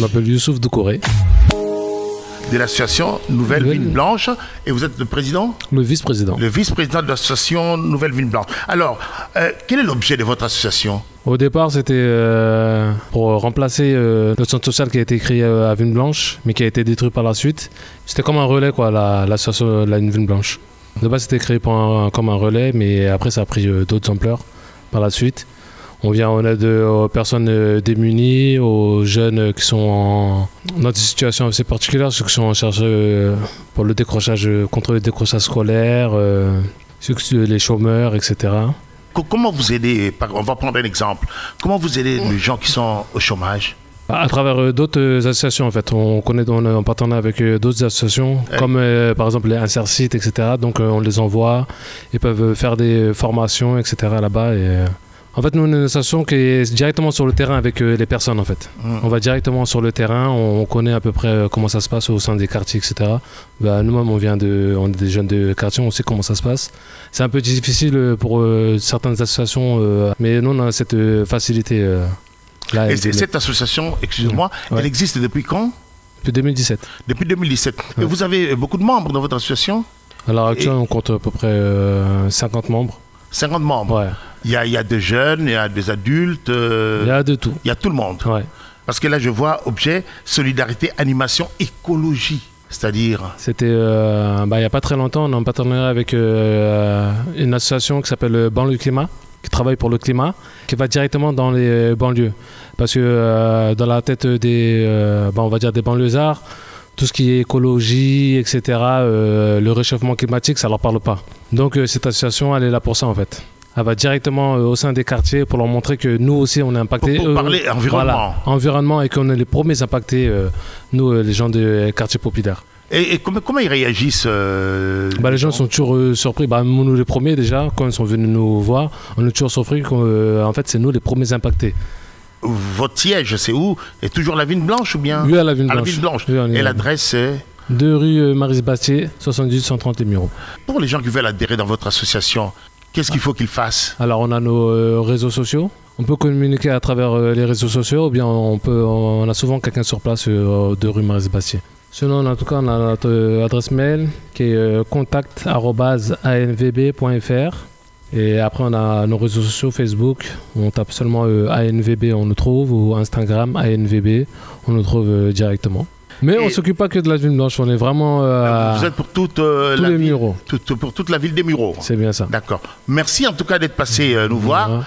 m'appelle Youssouf Doucouré. De l'association Nouvelle, Nouvelle- Ville Blanche. Et vous êtes le président Le vice-président. Le vice-président de l'association Nouvelle Ville Blanche. Alors, euh, quel est l'objet de votre association? Au départ, c'était euh, pour remplacer euh, le centre social qui a été créé à Ville Blanche, mais qui a été détruit par la suite. C'était comme un relais, quoi, la- l'association de la Ville Blanche. De base, c'était créé pour un- comme un relais, mais après, ça a pris d'autres ampleurs par la suite. On vient en aide aux personnes euh, démunies, aux jeunes euh, qui sont en, dans des situations assez particulières, ceux qui sont en charge euh, pour le décrochage, euh, contre le décrochage scolaire, euh, ceux qui sont les chômeurs, etc. Co- Comment vous aidez On va prendre un exemple. Comment vous aidez les gens qui sont au chômage? À travers euh, d'autres euh, associations, en fait. On connaît, on est en partenariat avec euh, d'autres associations, comme euh, par exemple les Insersites, etc. Donc euh, on les envoie, ils peuvent faire des formations, etc. là-bas. Et, euh, en fait, nous, association qui est directement sur le terrain avec euh, les personnes, en fait. On va directement sur le terrain, on, on connaît à peu près euh, comment ça se passe au sein des quartiers, etc. Bah, nous-mêmes, on vient de, on est des jeunes de quartier, on sait comment ça se passe. C'est un peu difficile euh, pour euh, certaines associations, mais nous, on a cette facilité. là, Et cette association, excusez-moi, Ouais. elle existe depuis quand? Depuis 2017. Depuis 2017. Et Ouais. vous avez beaucoup de membres dans votre association? À l'heure actuelle, on compte à peu près euh, 50 membres. 50 membres. Ouais. Il, y a, y a des jeunes, il y a des adultes, euh, Il y a de tout. il y a tout le monde. Ouais. Parce que là, je vois objet, solidarité, animation, écologie. C'est-à-dire, C'était euh, bah, il n'y a pas très longtemps, on est en partenariat avec euh, une association qui s'appelle Banlieue Climat, qui travaille pour le climat, qui va directement dans les banlieues. Parce que euh, dans la tête des, bah, on va dire des banlieusards, tout ce qui est écologie, etc., le réchauffement climatique, ça leur parle pas. Donc cette association, elle est là pour ça en fait. Elle va directement euh, au sein des quartiers pour leur montrer que nous aussi on est pour, impactés. pour Eux, parler environnement. Voilà, environnement et qu'on est les premiers impactés, euh, nous, euh, les gens des quartiers populaires. Et, et comment, comment ils réagissent euh, Bah, les gens sont toujours euh, surpris. Bah, nous, les premiers, déjà, quand ils sont venus nous voir, on est toujours surpris qu'en fait, c'est nous les premiers impactés. Votre siège, c'est où? Et toujours la Ville Blanche ou bien? Oui, à la Ville À la Blanche. Ville Blanche. Oui, on est Et l'adresse, c'est Deux rue euh, Maris Bastier, 78 130 Miro. Pour les gens qui veulent adhérer dans votre association, qu'est-ce qu'il faut qu'ils fassent Alors, on a nos euh, réseaux sociaux. On peut communiquer à travers euh, les réseaux sociaux, ou bien on, peut, on a souvent quelqu'un sur place euh, de rue Maris Bastier. Sinon, en tout cas, on a notre adresse mail qui est contact@anvb.fr. Et après, on a nos réseaux sociaux Facebook. On tape seulement ANVB, on nous trouve, ou Instagram ANVB, on nous trouve directement. Mais on Et- s'occupe pas que de la ville blanche, on est vraiment euh, Vous êtes pour toute euh, tous la les ville, pour toute la ville des Mureaux. C'est bien ça. D'accord. Merci en tout cas d'être passé euh, nous voir.